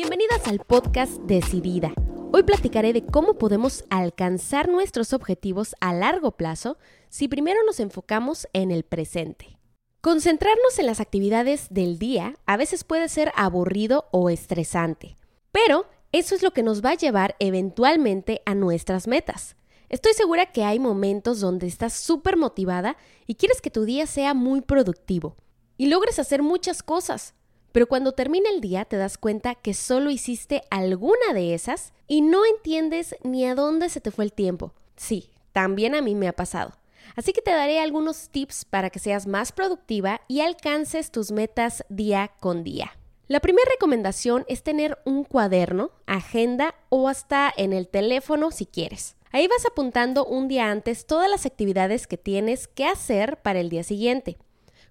Bienvenidas al podcast Decidida. Hoy platicaré de cómo podemos alcanzar nuestros objetivos a largo plazo si primero nos enfocamos en el presente. Concentrarnos en las actividades del día a veces puede ser aburrido o estresante, pero eso es lo que nos va a llevar eventualmente a nuestras metas. Estoy segura que hay momentos donde estás súper motivada y quieres que tu día sea muy productivo y logres hacer muchas cosas, pero cuando termina el día te das cuenta que solo hiciste alguna de esas y no entiendes ni a dónde se te fue el tiempo. Sí, también a mí me ha pasado. Así que te daré algunos tips para que seas más productiva y alcances tus metas día con día. La primera recomendación es tener un cuaderno, agenda o hasta en el teléfono si quieres. Ahí vas apuntando un día antes todas las actividades que tienes que hacer para el día siguiente,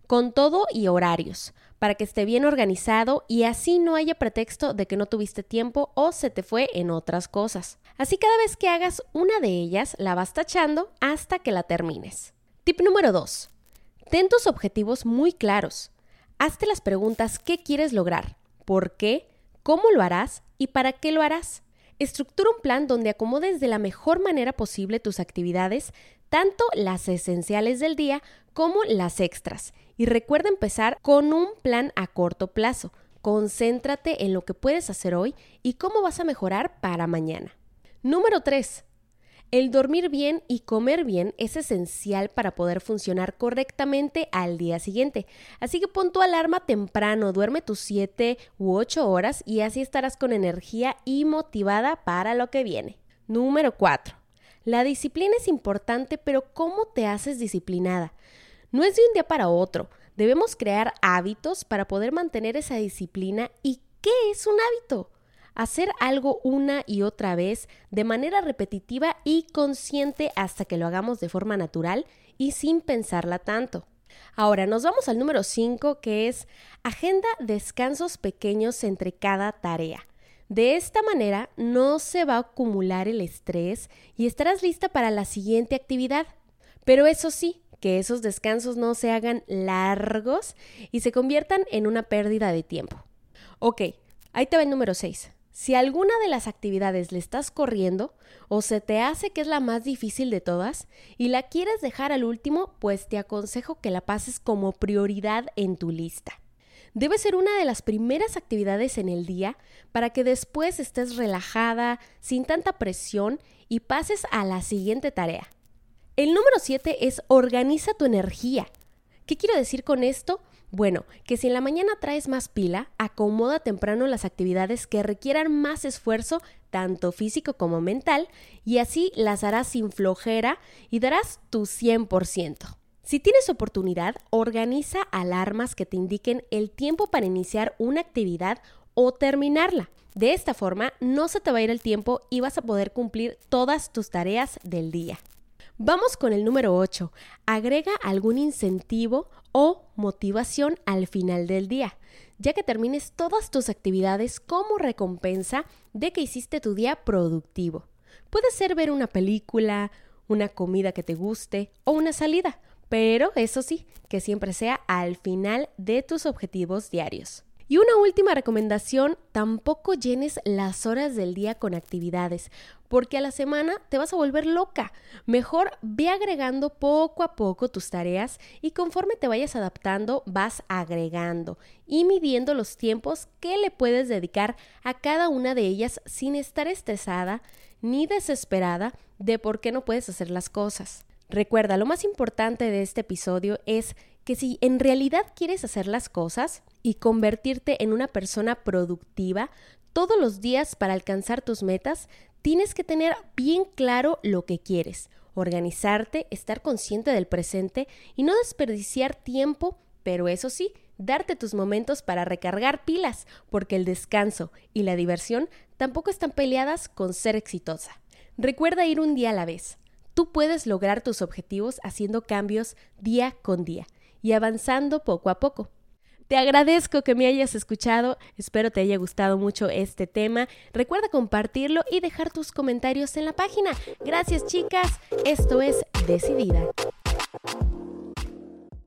con todo y horarios para que esté bien organizado y así no haya pretexto de que no tuviste tiempo o se te fue en otras cosas. Así cada vez que hagas una de ellas, la vas tachando hasta que la termines. Tip número 2. Ten tus objetivos muy claros. Hazte las preguntas ¿qué quieres lograr? ¿Por qué? ¿Cómo lo harás? ¿Y para qué lo harás? Estructura un plan donde acomodes de la mejor manera posible tus actividades, tanto las esenciales del día como las extras. Y recuerda empezar con un plan a corto plazo. Concéntrate en lo que puedes hacer hoy y cómo vas a mejorar para mañana. Número 3. El dormir bien y comer bien es esencial para poder funcionar correctamente al día siguiente. Así que pon tu alarma temprano, duerme tus 7 u 8 horas y así estarás con energía y motivada para lo que viene. Número 4. La disciplina es importante, pero ¿cómo te haces disciplinada? No es de un día para otro. Debemos crear hábitos para poder mantener esa disciplina. ¿Y qué es un hábito? Hacer algo una y otra vez de manera repetitiva y consciente hasta que lo hagamos de forma natural y sin pensarla tanto. Ahora nos vamos al número 5 que es agenda descansos pequeños entre cada tarea. De esta manera no se va a acumular el estrés y estarás lista para la siguiente actividad. Pero eso sí, que esos descansos no se hagan largos y se conviertan en una pérdida de tiempo. Ok, ahí te va el número 6. Si alguna de las actividades le estás corriendo o se te hace que es la más difícil de todas y la quieres dejar al último, pues te aconsejo que la pases como prioridad en tu lista. Debe ser una de las primeras actividades en el día para que después estés relajada, sin tanta presión y pases a la siguiente tarea. El número 7 es organiza tu energía. ¿Qué quiero decir con esto? Bueno, que si en la mañana traes más pila, acomoda temprano las actividades que requieran más esfuerzo, tanto físico como mental, y así las harás sin flojera y darás tu 100%. Si tienes oportunidad, organiza alarmas que te indiquen el tiempo para iniciar una actividad o terminarla. De esta forma, no se te va a ir el tiempo y vas a poder cumplir todas tus tareas del día. Vamos con el número 8. Agrega algún incentivo o motivación al final del día, ya que termines todas tus actividades como recompensa de que hiciste tu día productivo. Puede ser ver una película, una comida que te guste o una salida pero eso sí, que siempre sea al final de tus objetivos diarios. Y una última recomendación, tampoco llenes las horas del día con actividades, porque a la semana te vas a volver loca. Mejor ve agregando poco a poco tus tareas y conforme te vayas adaptando vas agregando y midiendo los tiempos que le puedes dedicar a cada una de ellas sin estar estresada ni desesperada de por qué no puedes hacer las cosas. Recuerda, lo más importante de este episodio es que si en realidad quieres hacer las cosas y convertirte en una persona productiva todos los días para alcanzar tus metas, tienes que tener bien claro lo que quieres, organizarte, estar consciente del presente y no desperdiciar tiempo, pero eso sí, darte tus momentos para recargar pilas, porque el descanso y la diversión tampoco están peleadas con ser exitosa. Recuerda ir un día a la vez. Tú puedes lograr tus objetivos haciendo cambios día con día y avanzando poco a poco. Te agradezco que me hayas escuchado, espero te haya gustado mucho este tema. Recuerda compartirlo y dejar tus comentarios en la página. Gracias chicas, esto es Decidida.